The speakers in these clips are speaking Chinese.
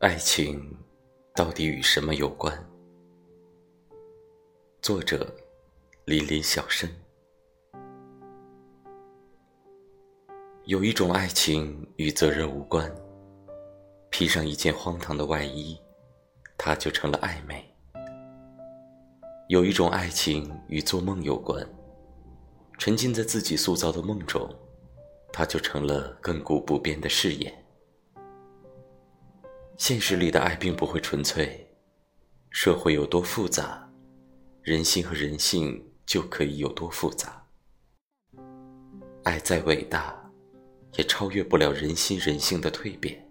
爱情到底与什么有关？作者：林林小生。有一种爱情与责任无关，披上一件荒唐的外衣，它就成了暧昧；有一种爱情与做梦有关，沉浸在自己塑造的梦中，它就成了亘古不变的誓言。现实里的爱并不会纯粹，社会有多复杂，人心和人性就可以有多复杂。爱再伟大，也超越不了人心人性的蜕变。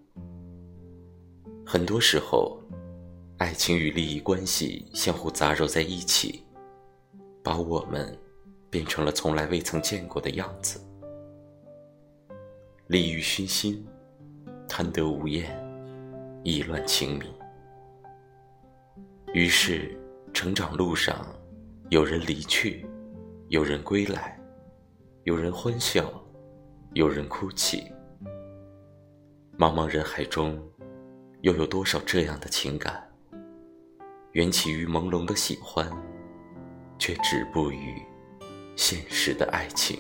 很多时候，爱情与利益关系相互杂糅在一起，把我们变成了从来未曾见过的样子。利欲熏心，贪得无厌。意乱情迷，于是成长路上，有人离去，有人归来，有人欢笑，有人哭泣。茫茫人海中，又有多少这样的情感？缘起于朦胧的喜欢，却止步于现实的爱情。